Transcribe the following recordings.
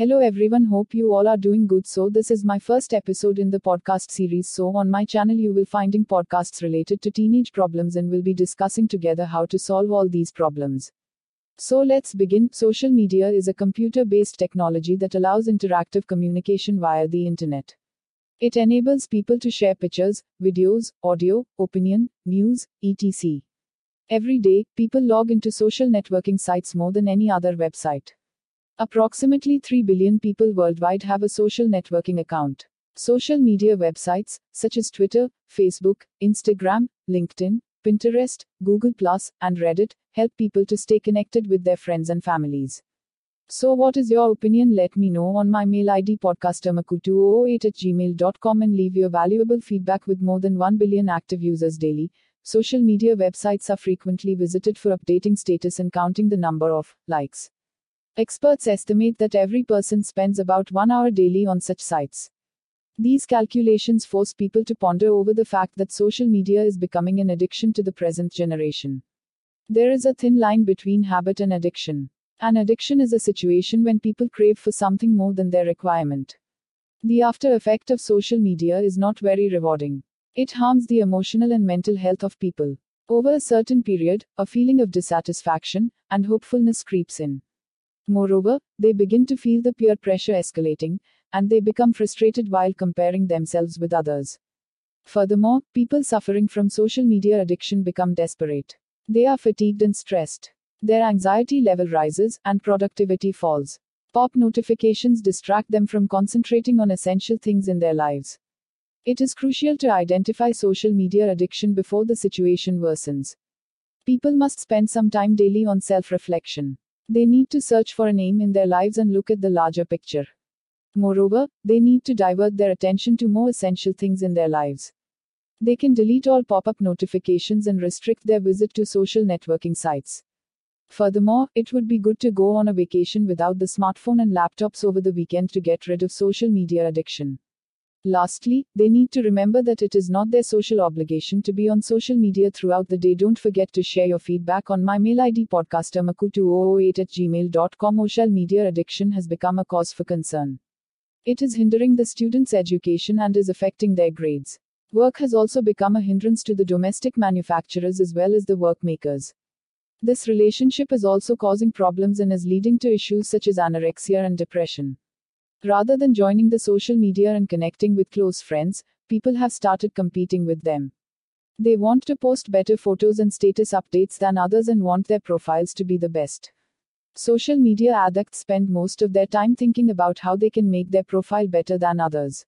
Hello everyone, hope you all are doing good. So this is my first episode in the podcast series. So on my channel you will finding podcasts related to teenage problems and we'll be discussing together how to solve all these problems. So let's begin. Social media is a computer based technology that allows interactive communication via the internet. It enables people to share pictures, videos, audio, opinion, news, etc. Every day, people log into social networking sites more than any other website. Approximately 3 billion people worldwide have a social networking account. Social media websites, such as Twitter, Facebook, Instagram, LinkedIn, Pinterest, Google, and Reddit, help people to stay connected with their friends and families. So, what is your opinion? Let me know on my mail ID podcastermaku2008 at gmail.com and leave your valuable feedback with more than 1 billion active users daily. Social media websites are frequently visited for updating status and counting the number of likes. Experts estimate that every person spends about one hour daily on such sites. These calculations force people to ponder over the fact that social media is becoming an addiction to the present generation. There is a thin line between habit and addiction. An addiction is a situation when people crave for something more than their requirement. The after effect of social media is not very rewarding. It harms the emotional and mental health of people. Over a certain period, a feeling of dissatisfaction and hopefulness creeps in. Moreover, they begin to feel the peer pressure escalating, and they become frustrated while comparing themselves with others. Furthermore, people suffering from social media addiction become desperate. They are fatigued and stressed. Their anxiety level rises, and productivity falls. Pop notifications distract them from concentrating on essential things in their lives. It is crucial to identify social media addiction before the situation worsens. People must spend some time daily on self reflection. They need to search for an aim in their lives and look at the larger picture. Moreover, they need to divert their attention to more essential things in their lives. They can delete all pop up notifications and restrict their visit to social networking sites. Furthermore, it would be good to go on a vacation without the smartphone and laptops over the weekend to get rid of social media addiction. Lastly, they need to remember that it is not their social obligation to be on social media throughout the day. Don't forget to share your feedback on my mail ID podcastermaku2008 at gmail.com. Social media addiction has become a cause for concern. It is hindering the students' education and is affecting their grades. Work has also become a hindrance to the domestic manufacturers as well as the work makers. This relationship is also causing problems and is leading to issues such as anorexia and depression. Rather than joining the social media and connecting with close friends, people have started competing with them. They want to post better photos and status updates than others and want their profiles to be the best. Social media addicts spend most of their time thinking about how they can make their profile better than others.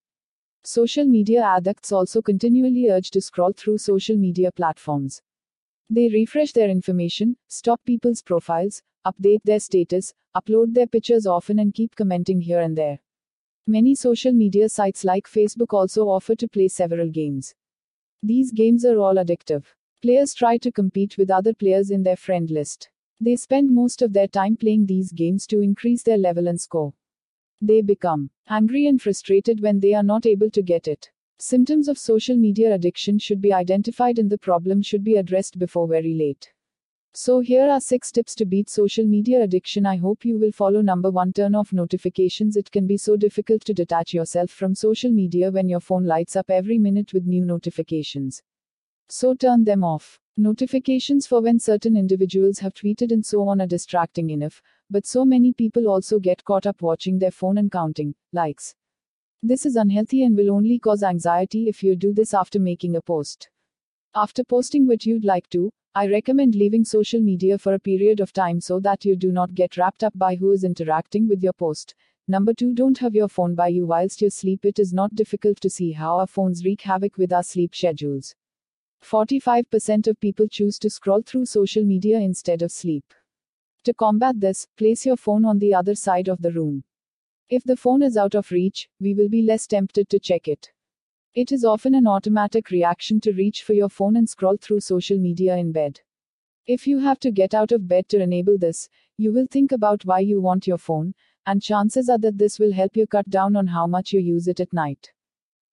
Social media addicts also continually urge to scroll through social media platforms. They refresh their information, stop people's profiles, update their status, upload their pictures often, and keep commenting here and there. Many social media sites like Facebook also offer to play several games. These games are all addictive. Players try to compete with other players in their friend list. They spend most of their time playing these games to increase their level and score. They become angry and frustrated when they are not able to get it. Symptoms of social media addiction should be identified and the problem should be addressed before very late. So here are 6 tips to beat social media addiction. I hope you will follow number 1 turn off notifications. It can be so difficult to detach yourself from social media when your phone lights up every minute with new notifications. So turn them off. Notifications for when certain individuals have tweeted and so on are distracting enough, but so many people also get caught up watching their phone and counting likes. This is unhealthy and will only cause anxiety if you do this after making a post. After posting what you'd like to, I recommend leaving social media for a period of time so that you do not get wrapped up by who is interacting with your post. Number 2 Don't have your phone by you whilst you sleep. It is not difficult to see how our phones wreak havoc with our sleep schedules. 45% of people choose to scroll through social media instead of sleep. To combat this, place your phone on the other side of the room. If the phone is out of reach, we will be less tempted to check it. It is often an automatic reaction to reach for your phone and scroll through social media in bed. If you have to get out of bed to enable this, you will think about why you want your phone, and chances are that this will help you cut down on how much you use it at night.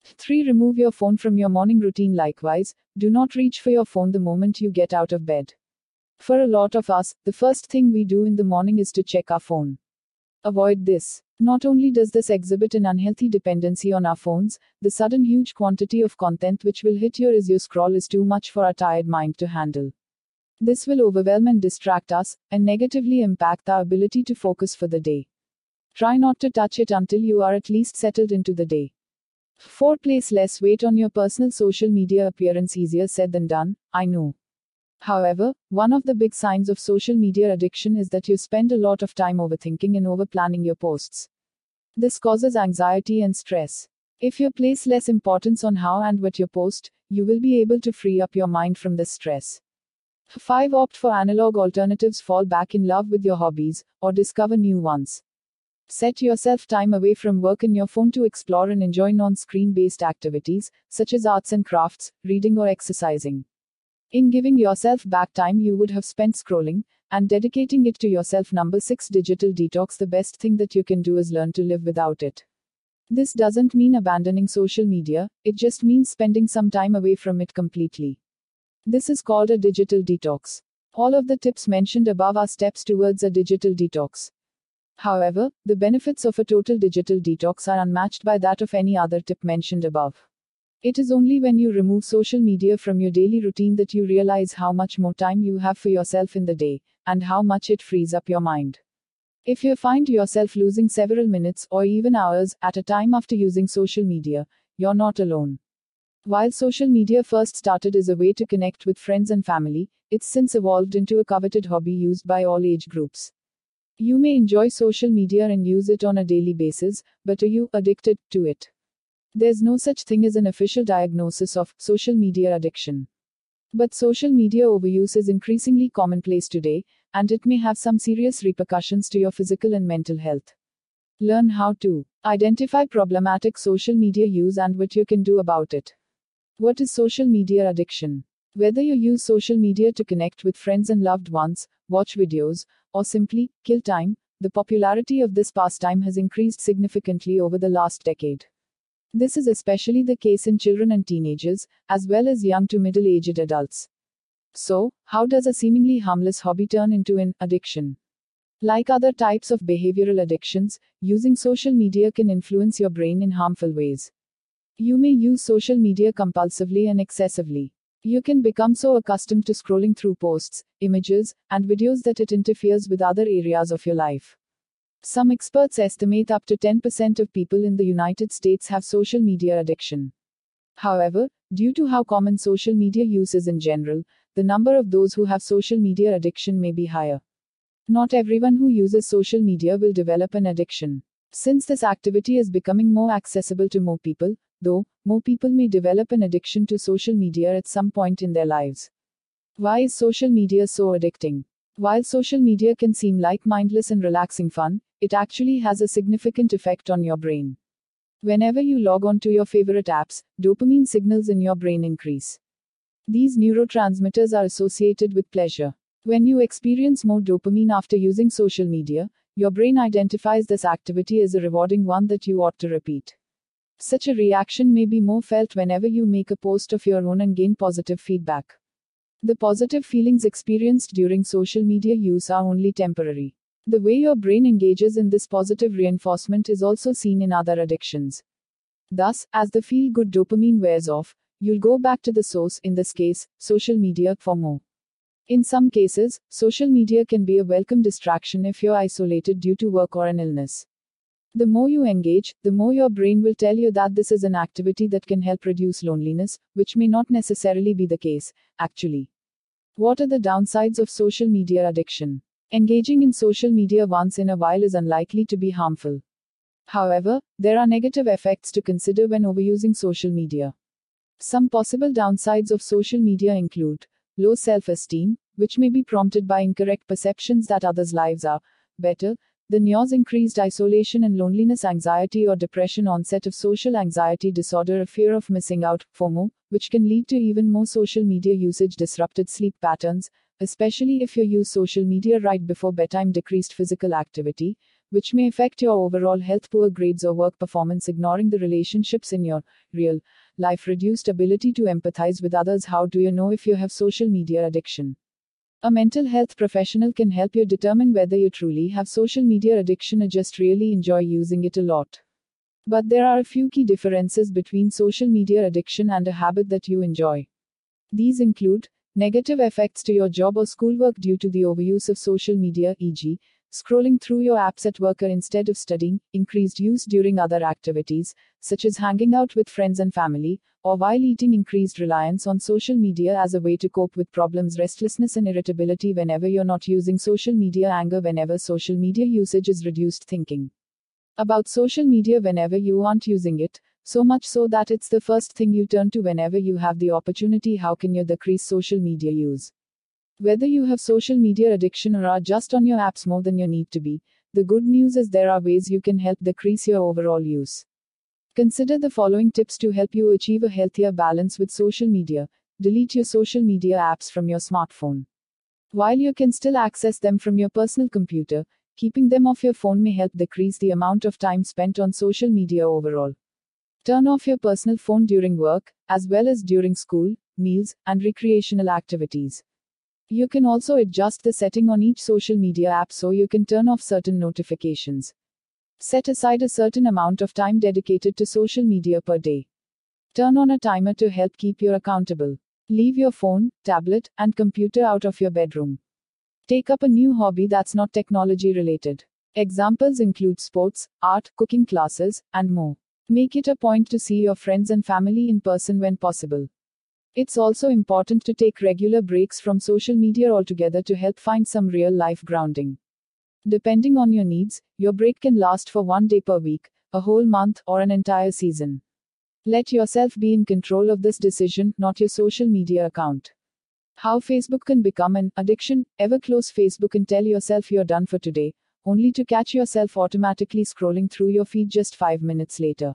3. Remove your phone from your morning routine. Likewise, do not reach for your phone the moment you get out of bed. For a lot of us, the first thing we do in the morning is to check our phone. Avoid this. Not only does this exhibit an unhealthy dependency on our phones, the sudden huge quantity of content which will hit your as you scroll is too much for our tired mind to handle. This will overwhelm and distract us, and negatively impact our ability to focus for the day. Try not to touch it until you are at least settled into the day. 4. Place less weight on your personal social media appearance. Easier said than done, I know. However, one of the big signs of social media addiction is that you spend a lot of time overthinking and overplanning your posts. This causes anxiety and stress. If you place less importance on how and what you post, you will be able to free up your mind from this stress. 5. Opt for analog alternatives. Fall back in love with your hobbies, or discover new ones. Set yourself time away from work and your phone to explore and enjoy non screen based activities, such as arts and crafts, reading, or exercising. In giving yourself back time you would have spent scrolling, and dedicating it to yourself. Number 6 Digital detox The best thing that you can do is learn to live without it. This doesn't mean abandoning social media, it just means spending some time away from it completely. This is called a digital detox. All of the tips mentioned above are steps towards a digital detox. However, the benefits of a total digital detox are unmatched by that of any other tip mentioned above. It is only when you remove social media from your daily routine that you realize how much more time you have for yourself in the day, and how much it frees up your mind. If you find yourself losing several minutes or even hours at a time after using social media, you're not alone. While social media first started as a way to connect with friends and family, it's since evolved into a coveted hobby used by all age groups. You may enjoy social media and use it on a daily basis, but are you addicted to it? There's no such thing as an official diagnosis of social media addiction. But social media overuse is increasingly commonplace today, and it may have some serious repercussions to your physical and mental health. Learn how to identify problematic social media use and what you can do about it. What is social media addiction? Whether you use social media to connect with friends and loved ones, watch videos, or simply kill time, the popularity of this pastime has increased significantly over the last decade. This is especially the case in children and teenagers, as well as young to middle aged adults. So, how does a seemingly harmless hobby turn into an addiction? Like other types of behavioral addictions, using social media can influence your brain in harmful ways. You may use social media compulsively and excessively. You can become so accustomed to scrolling through posts, images, and videos that it interferes with other areas of your life. Some experts estimate up to 10% of people in the United States have social media addiction. However, due to how common social media use is in general, the number of those who have social media addiction may be higher. Not everyone who uses social media will develop an addiction. Since this activity is becoming more accessible to more people, though, more people may develop an addiction to social media at some point in their lives. Why is social media so addicting? While social media can seem like mindless and relaxing fun, it actually has a significant effect on your brain. Whenever you log on to your favorite apps, dopamine signals in your brain increase. These neurotransmitters are associated with pleasure. When you experience more dopamine after using social media, your brain identifies this activity as a rewarding one that you ought to repeat. Such a reaction may be more felt whenever you make a post of your own and gain positive feedback. The positive feelings experienced during social media use are only temporary. The way your brain engages in this positive reinforcement is also seen in other addictions. Thus, as the feel good dopamine wears off, you'll go back to the source, in this case, social media, for more. In some cases, social media can be a welcome distraction if you're isolated due to work or an illness. The more you engage, the more your brain will tell you that this is an activity that can help reduce loneliness, which may not necessarily be the case, actually. What are the downsides of social media addiction? Engaging in social media once in a while is unlikely to be harmful. However, there are negative effects to consider when overusing social media. Some possible downsides of social media include low self esteem, which may be prompted by incorrect perceptions that others' lives are better, the NIOS increased isolation and loneliness, anxiety or depression, onset of social anxiety disorder, a fear of missing out, FOMO, which can lead to even more social media usage, disrupted sleep patterns, especially if you use social media right before bedtime, decreased physical activity, which may affect your overall health, poor grades or work performance, ignoring the relationships in your real life, reduced ability to empathize with others. How do you know if you have social media addiction? A mental health professional can help you determine whether you truly have social media addiction or just really enjoy using it a lot. But there are a few key differences between social media addiction and a habit that you enjoy. These include negative effects to your job or schoolwork due to the overuse of social media, e.g., scrolling through your apps at work or instead of studying, increased use during other activities, such as hanging out with friends and family, or while eating, increased reliance on social media as a way to cope with problems, restlessness, and irritability whenever you're not using social media, anger whenever social media usage is reduced, thinking about social media whenever you aren't using it, so much so that it's the first thing you turn to whenever you have the opportunity. How can you decrease social media use? Whether you have social media addiction or are just on your apps more than you need to be, the good news is there are ways you can help decrease your overall use. Consider the following tips to help you achieve a healthier balance with social media. Delete your social media apps from your smartphone. While you can still access them from your personal computer, Keeping them off your phone may help decrease the amount of time spent on social media overall. Turn off your personal phone during work, as well as during school, meals, and recreational activities. You can also adjust the setting on each social media app so you can turn off certain notifications. Set aside a certain amount of time dedicated to social media per day. Turn on a timer to help keep you accountable. Leave your phone, tablet, and computer out of your bedroom. Take up a new hobby that's not technology related. Examples include sports, art, cooking classes, and more. Make it a point to see your friends and family in person when possible. It's also important to take regular breaks from social media altogether to help find some real life grounding. Depending on your needs, your break can last for one day per week, a whole month, or an entire season. Let yourself be in control of this decision, not your social media account. How Facebook can become an addiction. Ever close Facebook and tell yourself you're done for today, only to catch yourself automatically scrolling through your feed just five minutes later.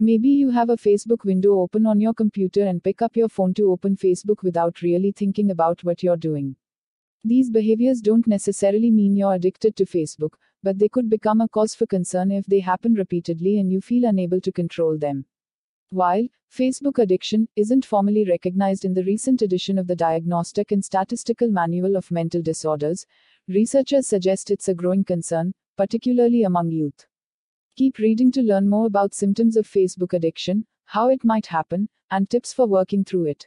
Maybe you have a Facebook window open on your computer and pick up your phone to open Facebook without really thinking about what you're doing. These behaviors don't necessarily mean you're addicted to Facebook, but they could become a cause for concern if they happen repeatedly and you feel unable to control them. While Facebook addiction isn't formally recognized in the recent edition of the Diagnostic and Statistical Manual of Mental Disorders, researchers suggest it's a growing concern, particularly among youth. Keep reading to learn more about symptoms of Facebook addiction, how it might happen, and tips for working through it.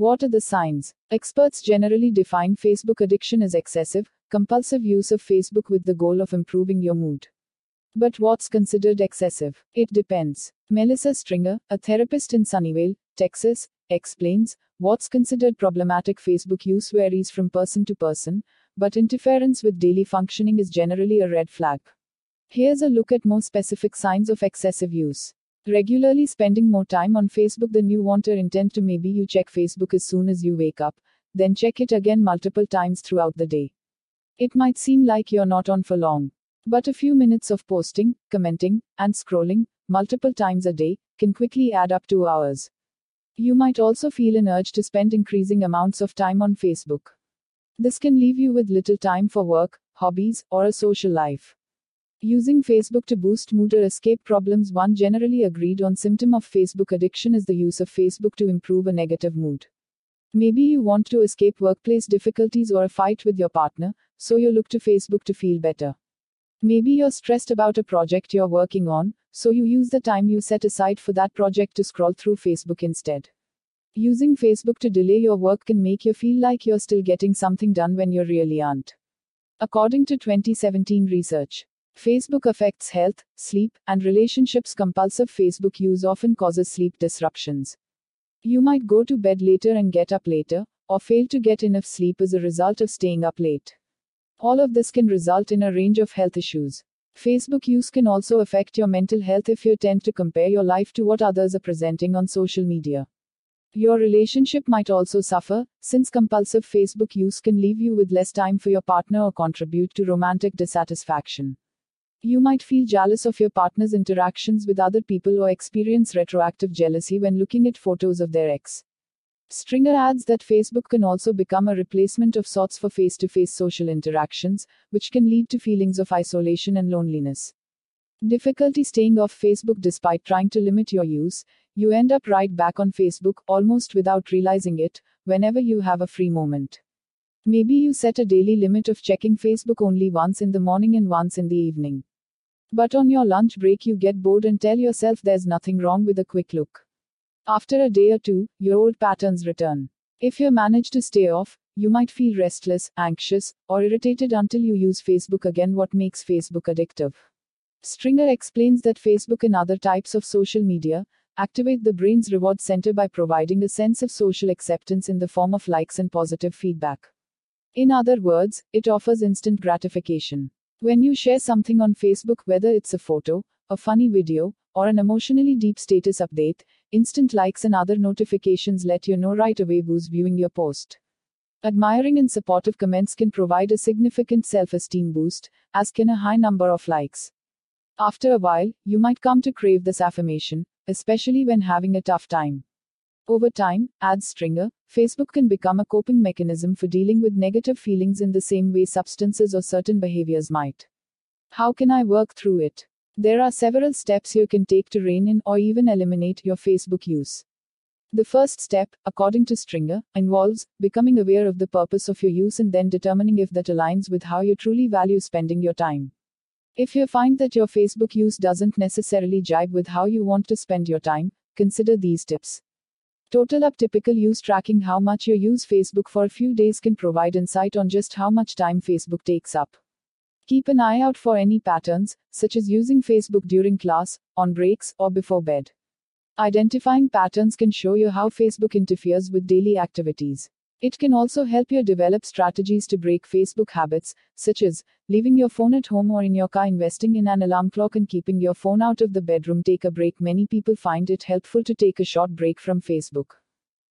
What are the signs? Experts generally define Facebook addiction as excessive, compulsive use of Facebook with the goal of improving your mood. But what's considered excessive? It depends. Melissa Stringer, a therapist in Sunnyvale, Texas, explains what's considered problematic Facebook use varies from person to person, but interference with daily functioning is generally a red flag. Here's a look at more specific signs of excessive use. Regularly spending more time on Facebook than you want or intend to. Maybe you check Facebook as soon as you wake up, then check it again multiple times throughout the day. It might seem like you're not on for long. But a few minutes of posting, commenting, and scrolling, multiple times a day, can quickly add up to hours. You might also feel an urge to spend increasing amounts of time on Facebook. This can leave you with little time for work, hobbies, or a social life. Using Facebook to boost mood or escape problems. One generally agreed on symptom of Facebook addiction is the use of Facebook to improve a negative mood. Maybe you want to escape workplace difficulties or a fight with your partner, so you look to Facebook to feel better. Maybe you're stressed about a project you're working on, so you use the time you set aside for that project to scroll through Facebook instead. Using Facebook to delay your work can make you feel like you're still getting something done when you really aren't. According to 2017 research, Facebook affects health, sleep, and relationships. Compulsive Facebook use often causes sleep disruptions. You might go to bed later and get up later, or fail to get enough sleep as a result of staying up late. All of this can result in a range of health issues. Facebook use can also affect your mental health if you tend to compare your life to what others are presenting on social media. Your relationship might also suffer, since compulsive Facebook use can leave you with less time for your partner or contribute to romantic dissatisfaction. You might feel jealous of your partner's interactions with other people or experience retroactive jealousy when looking at photos of their ex. Stringer adds that Facebook can also become a replacement of sorts for face to face social interactions, which can lead to feelings of isolation and loneliness. Difficulty staying off Facebook despite trying to limit your use, you end up right back on Facebook, almost without realizing it, whenever you have a free moment. Maybe you set a daily limit of checking Facebook only once in the morning and once in the evening. But on your lunch break, you get bored and tell yourself there's nothing wrong with a quick look. After a day or two, your old patterns return. If you manage to stay off, you might feel restless, anxious, or irritated until you use Facebook again. What makes Facebook addictive? Stringer explains that Facebook and other types of social media activate the brain's reward center by providing a sense of social acceptance in the form of likes and positive feedback. In other words, it offers instant gratification. When you share something on Facebook, whether it's a photo, a funny video, or an emotionally deep status update, instant likes and other notifications let you know right away who's viewing your post. Admiring and supportive comments can provide a significant self esteem boost, as can a high number of likes. After a while, you might come to crave this affirmation, especially when having a tough time. Over time, adds Stringer, Facebook can become a coping mechanism for dealing with negative feelings in the same way substances or certain behaviors might. How can I work through it? There are several steps you can take to rein in or even eliminate your Facebook use. The first step, according to Stringer, involves becoming aware of the purpose of your use and then determining if that aligns with how you truly value spending your time. If you find that your Facebook use doesn't necessarily jibe with how you want to spend your time, consider these tips. Total up typical use tracking how much you use Facebook for a few days can provide insight on just how much time Facebook takes up. Keep an eye out for any patterns, such as using Facebook during class, on breaks, or before bed. Identifying patterns can show you how Facebook interferes with daily activities. It can also help you develop strategies to break Facebook habits, such as leaving your phone at home or in your car, investing in an alarm clock, and keeping your phone out of the bedroom. Take a break. Many people find it helpful to take a short break from Facebook.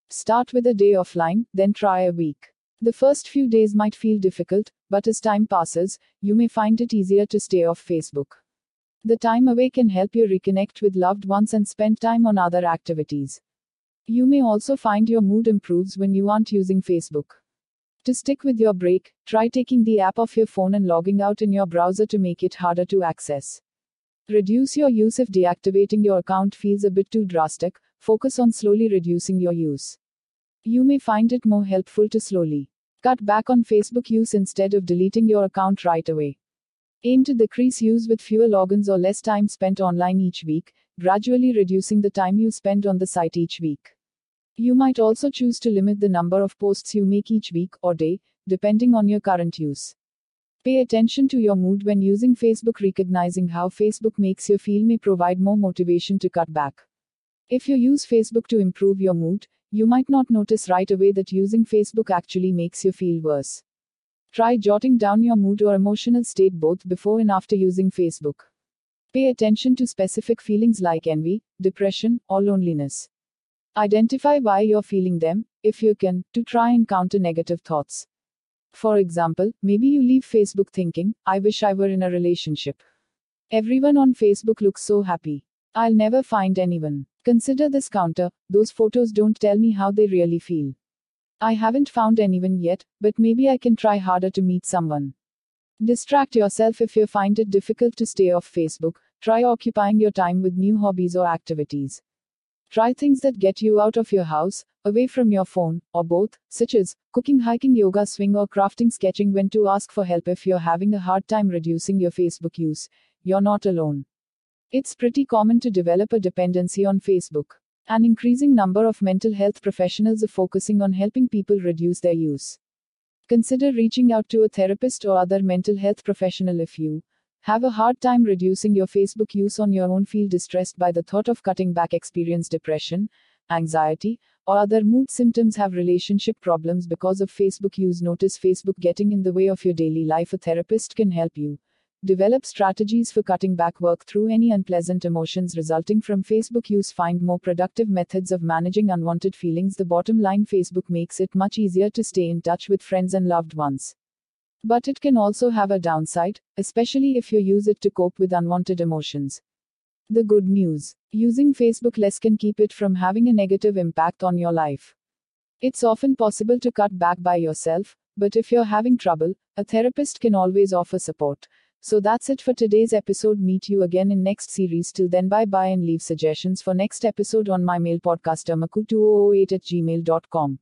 Start with a day offline, then try a week. The first few days might feel difficult, but as time passes, you may find it easier to stay off Facebook. The time away can help you reconnect with loved ones and spend time on other activities. You may also find your mood improves when you aren't using Facebook. To stick with your break, try taking the app off your phone and logging out in your browser to make it harder to access. Reduce your use if deactivating your account feels a bit too drastic, focus on slowly reducing your use. You may find it more helpful to slowly cut back on Facebook use instead of deleting your account right away. Aim to decrease use with fewer logins or less time spent online each week, gradually reducing the time you spend on the site each week. You might also choose to limit the number of posts you make each week or day, depending on your current use. Pay attention to your mood when using Facebook. Recognizing how Facebook makes you feel may provide more motivation to cut back. If you use Facebook to improve your mood, you might not notice right away that using Facebook actually makes you feel worse. Try jotting down your mood or emotional state both before and after using Facebook. Pay attention to specific feelings like envy, depression, or loneliness. Identify why you're feeling them, if you can, to try and counter negative thoughts. For example, maybe you leave Facebook thinking, I wish I were in a relationship. Everyone on Facebook looks so happy. I'll never find anyone. Consider this counter, those photos don't tell me how they really feel. I haven't found anyone yet, but maybe I can try harder to meet someone. Distract yourself if you find it difficult to stay off Facebook. Try occupying your time with new hobbies or activities. Try things that get you out of your house, away from your phone, or both, such as cooking, hiking, yoga, swing, or crafting, sketching. When to ask for help if you're having a hard time reducing your Facebook use, you're not alone. It's pretty common to develop a dependency on Facebook. An increasing number of mental health professionals are focusing on helping people reduce their use. Consider reaching out to a therapist or other mental health professional if you have a hard time reducing your Facebook use on your own, feel distressed by the thought of cutting back, experience depression, anxiety, or other mood symptoms, have relationship problems because of Facebook use. Notice Facebook getting in the way of your daily life. A therapist can help you. Develop strategies for cutting back, work through any unpleasant emotions resulting from Facebook use, find more productive methods of managing unwanted feelings. The bottom line Facebook makes it much easier to stay in touch with friends and loved ones. But it can also have a downside, especially if you use it to cope with unwanted emotions. The good news using Facebook less can keep it from having a negative impact on your life. It's often possible to cut back by yourself, but if you're having trouble, a therapist can always offer support. So that's it for today's episode. Meet you again in next series. Till then, bye bye and leave suggestions for next episode on my mail podcaster maku2008 at gmail.com.